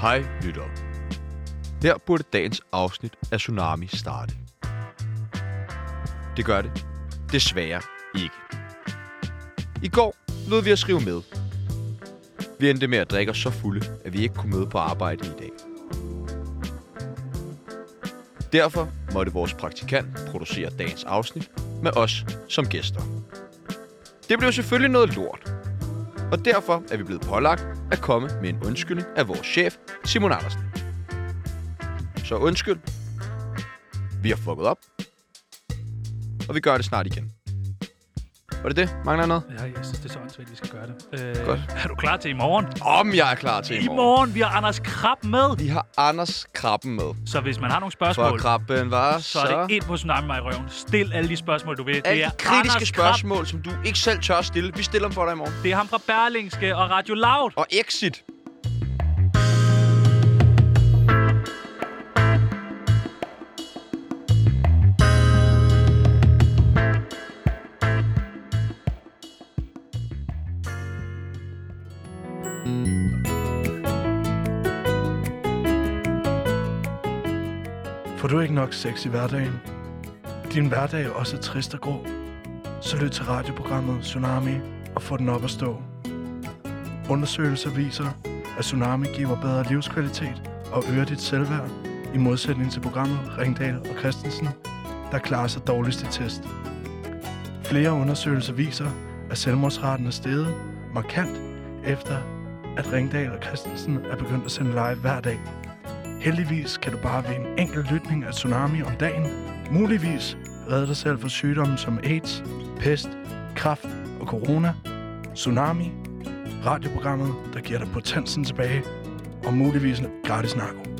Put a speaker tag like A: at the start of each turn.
A: Hej lytter. Her burde dagens afsnit af Tsunami starte. Det gør det desværre ikke. I går lød vi at skrive med. Vi endte med at drikke os så fulde, at vi ikke kunne møde på arbejde i dag. Derfor måtte vores praktikant producere dagens afsnit med os som gæster. Det blev selvfølgelig noget lort, og derfor er vi blevet pålagt at komme med en undskyldning af vores chef, Simon Andersen. Så undskyld. Vi har fucket op. Og vi gør det snart igen. Var det det? Mangler noget?
B: Ja, jeg synes, det er så åndssvagt, vi skal gøre det. Øh,
A: Godt.
B: Er du klar til i morgen?
A: Om jeg er klar til i
B: I
A: morgen.
B: morgen, vi har Anders Krab med.
A: Vi har Anders Krabben med.
B: Så hvis man har nogle
A: For
B: spørgsmål,
A: krabben var
B: så er det ind på Tsunami mig i røven. Stil alle de spørgsmål, du vil.
A: Alle
B: det er
A: de kritiske
B: Anders Krab.
A: spørgsmål, som du ikke selv tør stille. Vi stiller dem for dig i morgen.
B: Det er ham fra Berlingske og Radio Loud.
A: Og Exit.
C: Får du ikke nok sex i hverdagen? Din hverdag er også trist og grå? Så lyt til radioprogrammet Tsunami og få den op at stå. Undersøgelser viser, at Tsunami giver bedre livskvalitet og øger dit selvværd, i modsætning til programmet Ringdal og Christensen, der klarer sig dårligst i test. Flere undersøgelser viser, at selvmordsraten er steget markant efter, at Ringdal og Christensen er begyndt at sende live hver dag. Heldigvis kan du bare ved en enkelt lytning af Tsunami om dagen muligvis redde dig selv fra sygdomme som AIDS, pest, kræft og corona. Tsunami, radioprogrammet, der giver dig potensen tilbage, og muligvis en gratis narko.